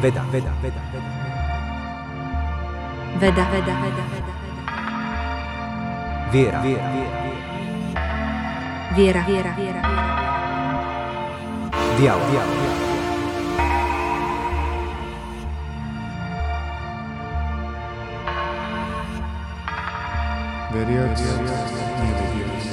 Veda, veda, veda, veda. Veda, veda, veda, veda. Viera, viera, viera. Viera, viera, viera. Dialog, dialog. Veriac, neveriac.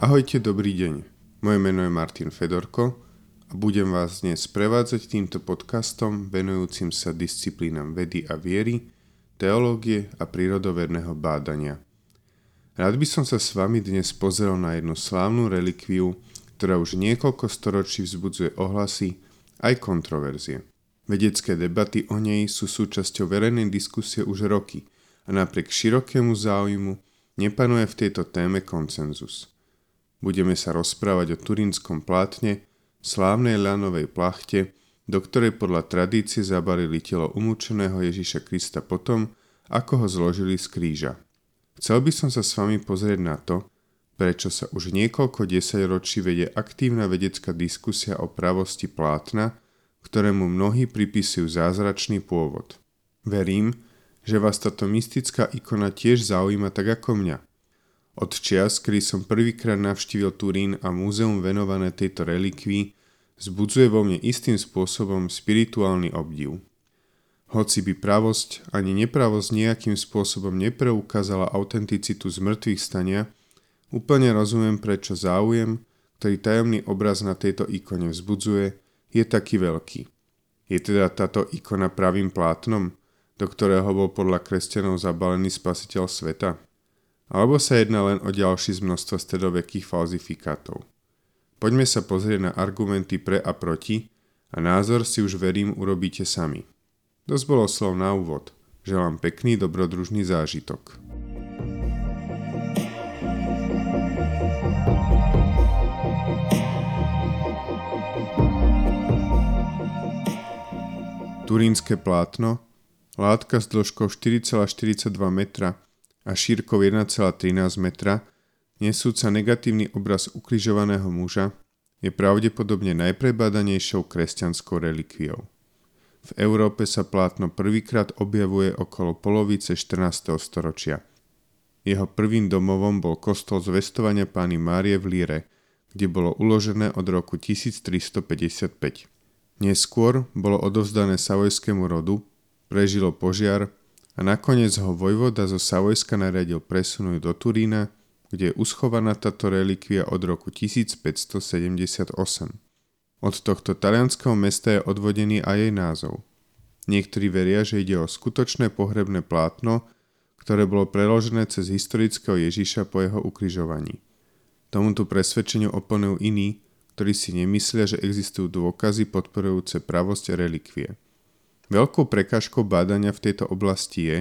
Ahojte, dobrý deň. Moje meno je Martin Fedorko budem vás dnes prevádzať týmto podcastom venujúcim sa disciplínam vedy a viery, teológie a prírodovedného bádania. Rád by som sa s vami dnes pozrel na jednu slávnu relikviu, ktorá už niekoľko storočí vzbudzuje ohlasy aj kontroverzie. Vedecké debaty o nej sú súčasťou verejnej diskusie už roky a napriek širokému záujmu nepanuje v tejto téme koncenzus. Budeme sa rozprávať o turínskom plátne, slávnej lanovej plachte, do ktorej podľa tradície zabalili telo umúčeného Ježiša Krista potom, ako ho zložili z kríža. Chcel by som sa s vami pozrieť na to, prečo sa už niekoľko desaťročí vedie aktívna vedecká diskusia o pravosti plátna, ktorému mnohí pripisujú zázračný pôvod. Verím, že vás táto mystická ikona tiež zaujíma tak ako mňa. Od čias, kedy som prvýkrát navštívil Turín a múzeum venované tejto relikvii, zbudzuje vo mne istým spôsobom spirituálny obdiv. Hoci by pravosť ani nepravosť nejakým spôsobom nepreukázala autenticitu zmrtvých stania, úplne rozumiem prečo záujem, ktorý tajomný obraz na tejto ikone vzbudzuje, je taký veľký. Je teda táto ikona pravým plátnom, do ktorého bol podľa kresťanov zabalený spasiteľ sveta? Alebo sa jedná len o ďalší z množstva stredovekých falzifikátov? Poďme sa pozrieť na argumenty pre a proti a názor si už verím urobíte sami. Dosť bolo slov na úvod. Želám pekný dobrodružný zážitok. Turínske plátno, látka s dĺžkou 4,42 metra a šírkou 1,13 metra, nesúca negatívny obraz ukrižovaného muža, je pravdepodobne najprebadanejšou kresťanskou relikviou. V Európe sa plátno prvýkrát objavuje okolo polovice 14. storočia. Jeho prvým domovom bol kostol zvestovania pány Márie v Líre, kde bolo uložené od roku 1355. Neskôr bolo odovzdané savojskému rodu, prežilo požiar a nakoniec ho vojvoda zo Savojska nariadil presunúť do Turína, kde je uschovaná táto relikvia od roku 1578. Od tohto talianského mesta je odvodený aj jej názov. Niektorí veria, že ide o skutočné pohrebné plátno, ktoré bolo preložené cez historického Ježiša po jeho ukrižovaní. Tomuto presvedčeniu oponujú iní, ktorí si nemyslia, že existujú dôkazy podporujúce pravosť relikvie. Veľkou prekážkou bádania v tejto oblasti je,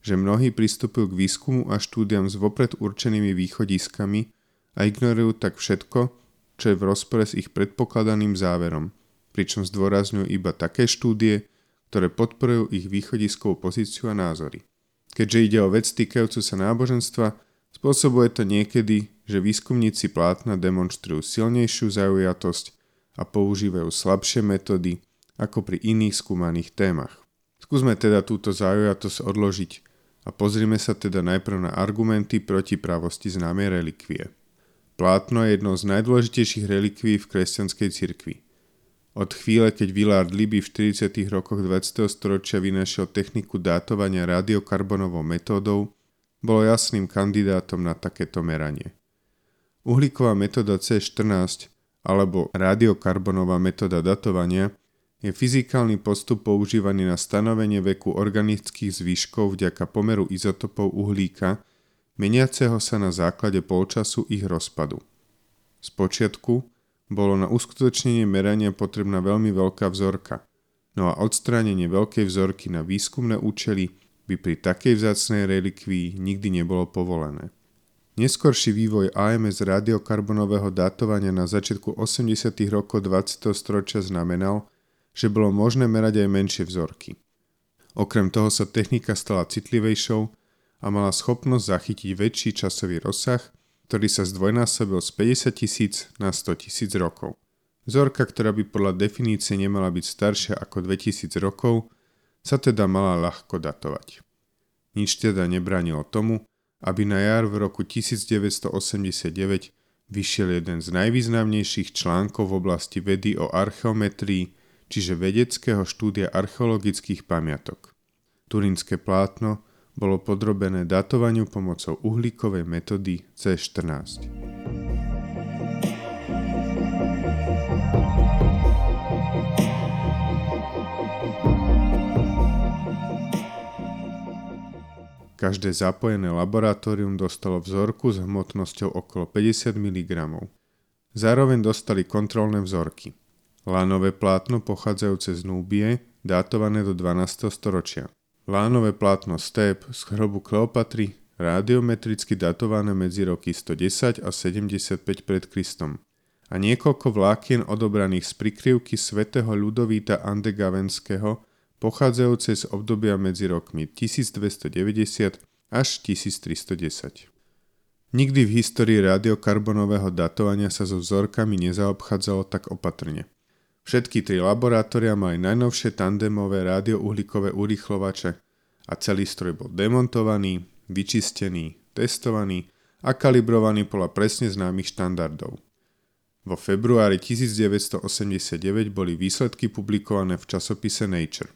že mnohí pristupujú k výskumu a štúdiam s vopred určenými východiskami a ignorujú tak všetko, čo je v rozpore s ich predpokladaným záverom, pričom zdôrazňujú iba také štúdie, ktoré podporujú ich východiskovú pozíciu a názory. Keďže ide o vec týkajúcu sa náboženstva, spôsobuje to niekedy, že výskumníci plátna demonstrujú silnejšiu zaujatosť a používajú slabšie metódy ako pri iných skúmaných témach. Skúsme teda túto zaujatosť odložiť a pozrime sa teda najprv na argumenty proti pravosti známej relikvie. Plátno je jednou z najdôležitejších relikví v kresťanskej cirkvi. Od chvíle, keď Willard Libby v 40. rokoch 20. storočia vynašiel techniku dátovania radiokarbonovou metódou, bolo jasným kandidátom na takéto meranie. Uhlíková metóda C14 alebo radiokarbonová metóda datovania je fyzikálny postup používaný na stanovenie veku organických zvyškov vďaka pomeru izotopov uhlíka, meniaceho sa na základe polčasu ich rozpadu. Spočiatku bolo na uskutočnenie merania potrebná veľmi veľká vzorka, no a odstránenie veľkej vzorky na výskumné účely by pri takej vzácnej relikvii nikdy nebolo povolené. Neskorší vývoj AMS radiokarbonového datovania na začiatku 80. rokov 20. storočia znamenal, že bolo možné merať aj menšie vzorky. Okrem toho sa technika stala citlivejšou a mala schopnosť zachytiť väčší časový rozsah, ktorý sa zdvojnásobil z 50 tisíc na 100 tisíc rokov. vzorka, ktorá by podľa definície nemala byť staršia ako 2000 rokov, sa teda mala ľahko datovať. Nič teda nebránilo tomu, aby na jar v roku 1989 vyšiel jeden z najvýznamnejších článkov v oblasti vedy o archeometrii, čiže vedeckého štúdia archeologických pamiatok. Turínske plátno bolo podrobené datovaniu pomocou uhlíkovej metódy C14. Každé zapojené laboratórium dostalo vzorku s hmotnosťou okolo 50 mg. Zároveň dostali kontrolné vzorky. Lánové plátno pochádzajúce z Núbie, datované do 12. storočia. Lánové plátno Step z hrobu Kleopatry, radiometricky datované medzi roky 110 a 75 pred Kristom a niekoľko vlákien odobraných z prikryvky svätého Ľudovíta Andegavenského pochádzajúce z obdobia medzi rokmi 1290 až 1310. Nikdy v histórii radiokarbonového datovania sa so vzorkami nezaobchádzalo tak opatrne. Všetky tri laboratória mali najnovšie tandemové radiouhlíkové urýchlovače a celý stroj bol demontovaný, vyčistený, testovaný a kalibrovaný podľa presne známych štandardov. Vo februári 1989 boli výsledky publikované v časopise Nature.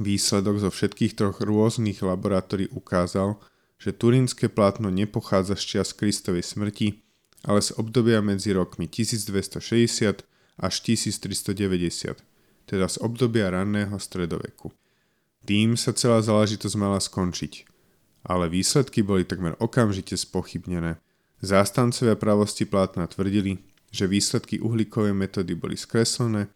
Výsledok zo všetkých troch rôznych laboratórií ukázal, že turínske plátno nepochádza z čias Kristovej smrti, ale z obdobia medzi rokmi 1260 až 1390, teda z obdobia ranného stredoveku. Tým sa celá záležitosť mala skončiť, ale výsledky boli takmer okamžite spochybnené. Zástancovia pravosti plátna tvrdili, že výsledky uhlíkovej metódy boli skreslené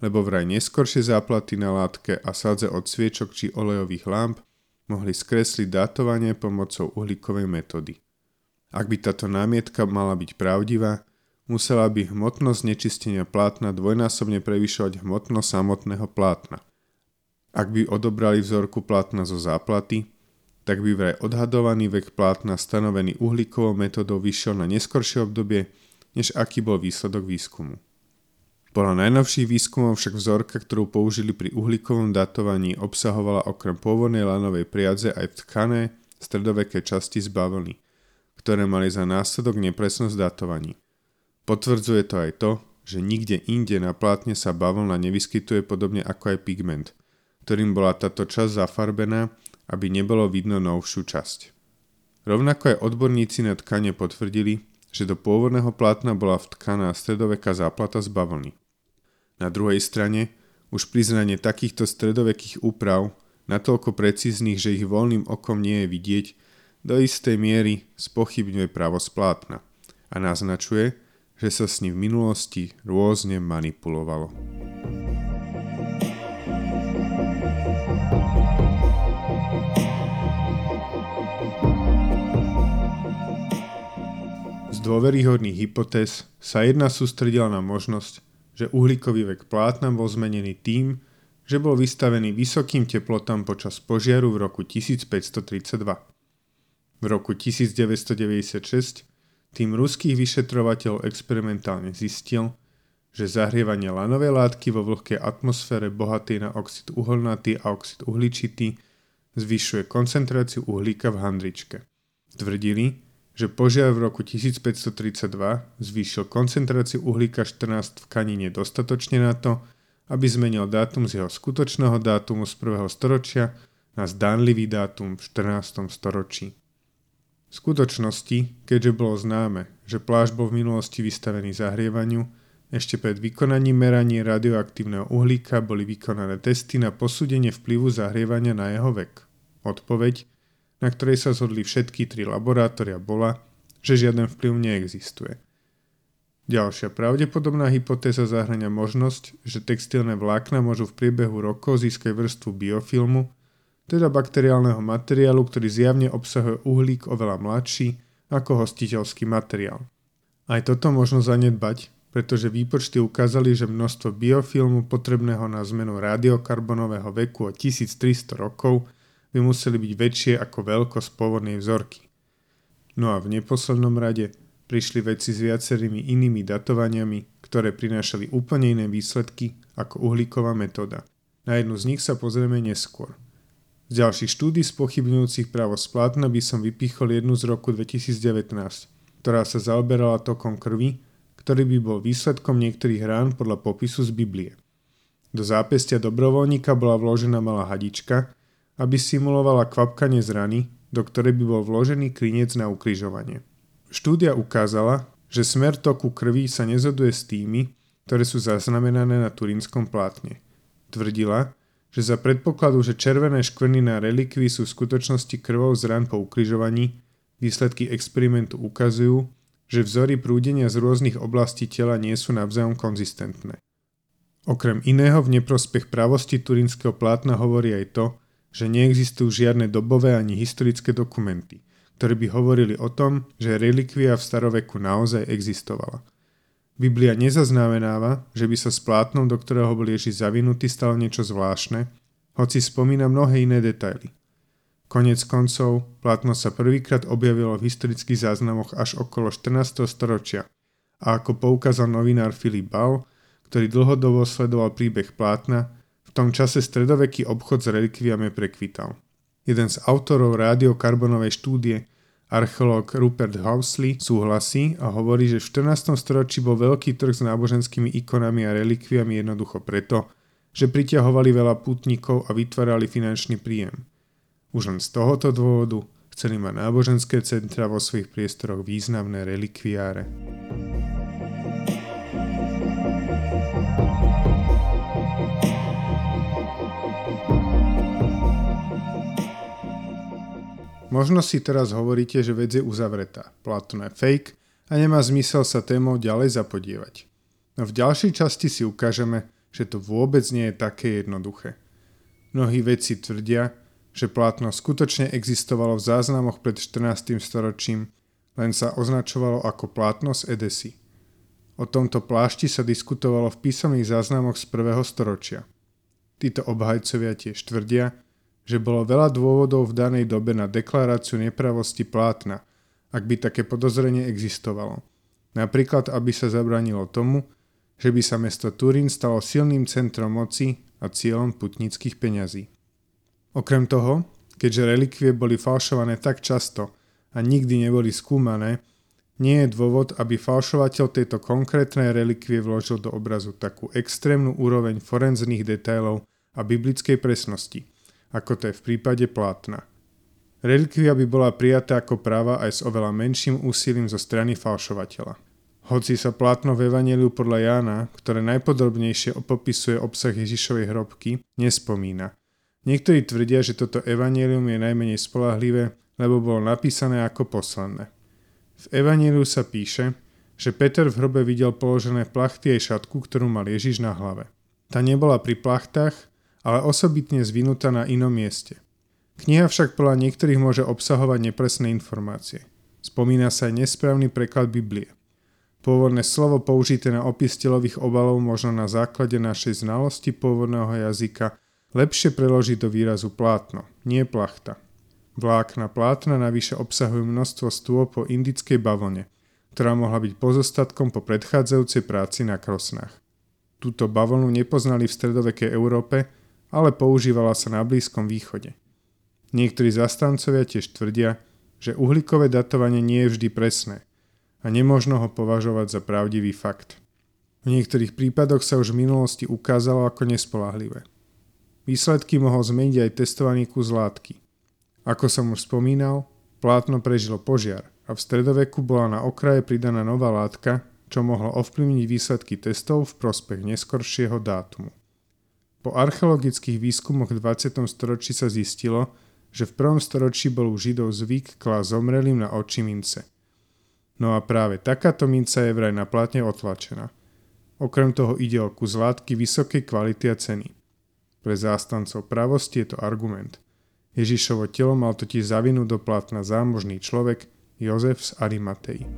lebo vraj neskoršie záplaty na látke a sadze od sviečok či olejových lamp mohli skresliť datovanie pomocou uhlíkovej metódy. Ak by táto námietka mala byť pravdivá, musela by hmotnosť nečistenia plátna dvojnásobne prevyšovať hmotnosť samotného plátna. Ak by odobrali vzorku plátna zo záplaty, tak by vraj odhadovaný vek plátna stanovený uhlíkovou metodou vyšiel na neskoršie obdobie, než aký bol výsledok výskumu. Podľa najnovších výskumov však vzorka, ktorú použili pri uhlíkovom datovaní, obsahovala okrem pôvodnej lanovej priadze aj tkané stredoveké časti z bavlny, ktoré mali za následok nepresnosť datovaní. Potvrdzuje to aj to, že nikde inde na plátne sa bavlna nevyskytuje podobne ako aj pigment, ktorým bola táto časť zafarbená, aby nebolo vidno novšiu časť. Rovnako aj odborníci na tkanie potvrdili, že do pôvodného plátna bola vtkaná stredoveká záplata z bavlny. Na druhej strane, už priznanie takýchto stredovekých úprav, natoľko precíznych, že ich voľným okom nie je vidieť, do istej miery spochybňuje právo splátna a naznačuje, že sa s ním v minulosti rôzne manipulovalo. Z dôveryhodných hypotéz sa jedna sústredila na možnosť, že uhlíkový vek plátna bol zmenený tým, že bol vystavený vysokým teplotám počas požiaru v roku 1532. V roku 1996 tým ruských vyšetrovateľov experimentálne zistil, že zahrievanie lanovej látky vo vlhkej atmosfére bohatej na oxid uholnatý a oxid uhličitý zvyšuje koncentráciu uhlíka v handričke. Tvrdili, že požiar v roku 1532 zvýšil koncentráciu uhlíka 14 v kanine dostatočne na to, aby zmenil dátum z jeho skutočného dátumu z 1. storočia na zdánlivý dátum v 14. storočí. V skutočnosti, keďže bolo známe, že pláž bol v minulosti vystavený zahrievaniu, ešte pred vykonaním merania radioaktívneho uhlíka boli vykonané testy na posúdenie vplyvu zahrievania na jeho vek. Odpoveď na ktorej sa zhodli všetky tri laboratória, bola, že žiaden vplyv neexistuje. Ďalšia pravdepodobná hypotéza zahrania možnosť, že textilné vlákna môžu v priebehu rokov získať vrstvu biofilmu, teda bakteriálneho materiálu, ktorý zjavne obsahuje uhlík oveľa mladší ako hostiteľský materiál. Aj toto možno zanedbať, pretože výpočty ukázali, že množstvo biofilmu potrebného na zmenu radiokarbonového veku o 1300 rokov by museli byť väčšie ako veľkosť pôvodnej vzorky. No a v neposlednom rade prišli vedci s viacerými inými datovaniami, ktoré prinášali úplne iné výsledky ako uhlíková metóda. Na jednu z nich sa pozrieme neskôr. Z ďalších štúdí spochybňujúcich právo splátna by som vypichol jednu z roku 2019, ktorá sa zaoberala tokom krvi, ktorý by bol výsledkom niektorých rán podľa popisu z Biblie. Do zápestia dobrovoľníka bola vložená malá hadička, aby simulovala kvapkanie z rany, do ktorej by bol vložený klinec na ukrižovanie. Štúdia ukázala, že smer toku krvi sa nezhoduje s tými, ktoré sú zaznamenané na turínskom plátne. Tvrdila, že za predpokladu, že červené škvrny na relikvii sú v skutočnosti krvou z ran po ukrižovaní, výsledky experimentu ukazujú, že vzory prúdenia z rôznych oblastí tela nie sú navzájom konzistentné. Okrem iného v neprospech pravosti turínskeho plátna hovorí aj to, že neexistujú žiadne dobové ani historické dokumenty – ktoré by hovorili o tom, že relikvia v staroveku naozaj existovala. Biblia nezaznamenáva, že by sa s plátnom, do ktorého bol Ježiš zavinutý, stalo niečo zvláštne, hoci spomína mnohé iné detaily. Konec koncov, plátno sa prvýkrát objavilo v historických záznamoch až okolo 14. storočia a ako poukázal novinár Filip Bal, ktorý dlhodobo sledoval príbeh plátna, v tom čase stredoveký obchod s relikviami prekvital. Jeden z autorov rádiokarbonovej štúdie, archeológ Rupert Housley, súhlasí a hovorí, že v 14. storočí bol veľký trh s náboženskými ikonami a relikviami jednoducho preto, že priťahovali veľa putníkov a vytvárali finančný príjem. Už len z tohoto dôvodu chceli mať náboženské centra vo svojich priestoroch významné relikviáre. Možno si teraz hovoríte, že vec je uzavretá, Platón je fake a nemá zmysel sa témou ďalej zapodievať. No v ďalšej časti si ukážeme, že to vôbec nie je také jednoduché. Mnohí vedci tvrdia, že plátno skutočne existovalo v záznamoch pred 14. storočím, len sa označovalo ako plátno z Edesy. O tomto plášti sa diskutovalo v písomných záznamoch z prvého storočia. Títo obhajcovia tiež tvrdia, že bolo veľa dôvodov v danej dobe na deklaráciu nepravosti plátna, ak by také podozrenie existovalo. Napríklad, aby sa zabranilo tomu, že by sa mesto Turín stalo silným centrom moci a cieľom putnických peňazí. Okrem toho, keďže relikvie boli falšované tak často a nikdy neboli skúmané, nie je dôvod, aby falšovateľ tejto konkrétnej relikvie vložil do obrazu takú extrémnu úroveň forenzných detailov a biblickej presnosti – ako to je v prípade plátna. Relikvia by bola prijatá ako práva aj s oveľa menším úsilím zo strany falšovateľa. Hoci sa plátno v Evangeliu podľa Jána, ktoré najpodrobnejšie popisuje obsah Ježišovej hrobky, nespomína. Niektorí tvrdia, že toto Evangelium je najmenej spolahlivé, lebo bolo napísané ako poslané. V Evangeliu sa píše, že Peter v hrobe videl položené plachty aj šatku, ktorú mal Ježiš na hlave. Tá nebola pri plachtách, ale osobitne zvinutá na inom mieste. Kniha však podľa niektorých môže obsahovať nepresné informácie. Spomína sa aj nesprávny preklad Biblie. Pôvodné slovo použité na opis telových obalov možno na základe našej znalosti pôvodného jazyka lepšie preložiť do výrazu plátno, nie plachta. Vlákna plátna navyše obsahujú množstvo stôp po indickej bavlne, ktorá mohla byť pozostatkom po predchádzajúcej práci na krosnách. Túto bavlnu nepoznali v stredovekej Európe, ale používala sa na Blízkom východe. Niektorí zastancovia tiež tvrdia, že uhlíkové datovanie nie je vždy presné a nemožno ho považovať za pravdivý fakt. V niektorých prípadoch sa už v minulosti ukázalo ako nespolahlivé. Výsledky mohol zmeniť aj testovaný kus látky. Ako som už spomínal, plátno prežilo požiar a v stredoveku bola na okraje pridaná nová látka, čo mohlo ovplyvniť výsledky testov v prospech neskoršieho dátumu. Po archeologických výskumoch v 20. storočí sa zistilo, že v prvom storočí bol u Židov zvyk klásť zomrelým na oči mince. No a práve takáto minca je vraj na plátne otlačená. Okrem toho ide o kus látky vysokej kvality a ceny. Pre zástancov pravosti je to argument. Ježišovo telo mal totiž zavinúť do plátna zámožný človek Jozef z Arimatei.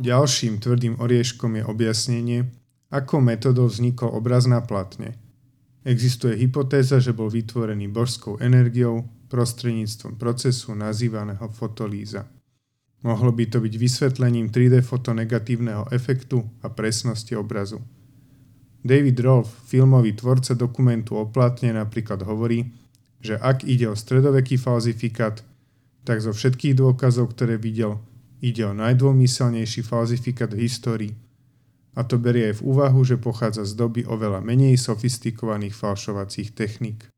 Ďalším tvrdým orieškom je objasnenie, ako metodou vznikol obraz na platne. Existuje hypotéza, že bol vytvorený božskou energiou prostredníctvom procesu nazývaného fotolíza. Mohlo by to byť vysvetlením 3D fotonegatívneho efektu a presnosti obrazu. David Rolfe, filmový tvorca dokumentu o platne, napríklad hovorí, že ak ide o stredoveký falzifikát, tak zo všetkých dôkazov, ktoré videl, ide o najdômyselnejší falzifikát v histórii – a to berie aj v úvahu, že pochádza z doby oveľa menej sofistikovaných falšovacích techník.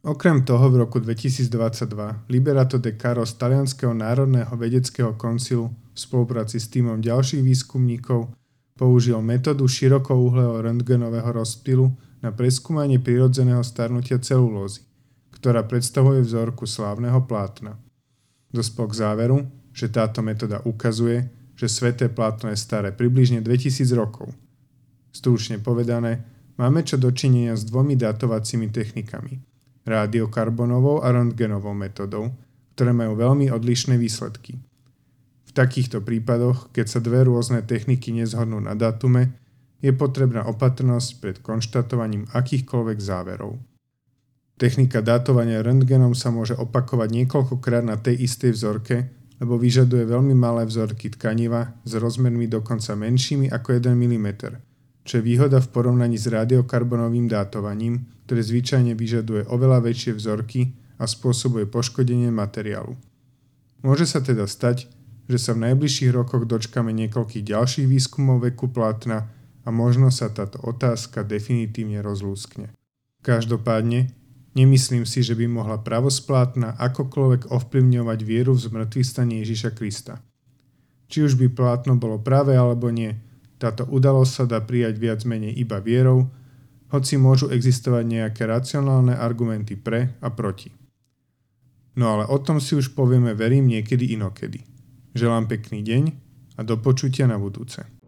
Okrem toho v roku 2022 Liberato de Caro z Talianského národného vedeckého koncilu v spolupráci s týmom ďalších výskumníkov použil metódu širokouhlého röntgenového rozptylu na preskúmanie prirodzeného starnutia celulózy, ktorá predstavuje vzorku slávneho plátna. Dospol k záveru, že táto metóda ukazuje, že sveté plátno je staré približne 2000 rokov. Stručne povedané, máme čo dočinenia s dvomi datovacími technikami. Rádiokarbonovou a röntgenovou metodou, ktoré majú veľmi odlišné výsledky. V takýchto prípadoch, keď sa dve rôzne techniky nezhodnú na datume, je potrebná opatrnosť pred konštatovaním akýchkoľvek záverov. Technika datovania röntgenom sa môže opakovať niekoľkokrát na tej istej vzorke lebo vyžaduje veľmi malé vzorky tkaniva s rozmermi dokonca menšími ako 1 mm, čo je výhoda v porovnaní s radiokarbonovým dátovaním, ktoré zvyčajne vyžaduje oveľa väčšie vzorky a spôsobuje poškodenie materiálu. Môže sa teda stať, že sa v najbližších rokoch dočkame niekoľkých ďalších výskumov veku plátna a možno sa táto otázka definitívne rozlúskne. Každopádne, Nemyslím si, že by mohla pravosplátna akokoľvek ovplyvňovať vieru v zmrtvý stane Ježiša Krista. Či už by plátno bolo práve alebo nie, táto udalosť sa dá prijať viac menej iba vierou, hoci môžu existovať nejaké racionálne argumenty pre a proti. No ale o tom si už povieme verím niekedy inokedy. Želám pekný deň a do počutia na budúce.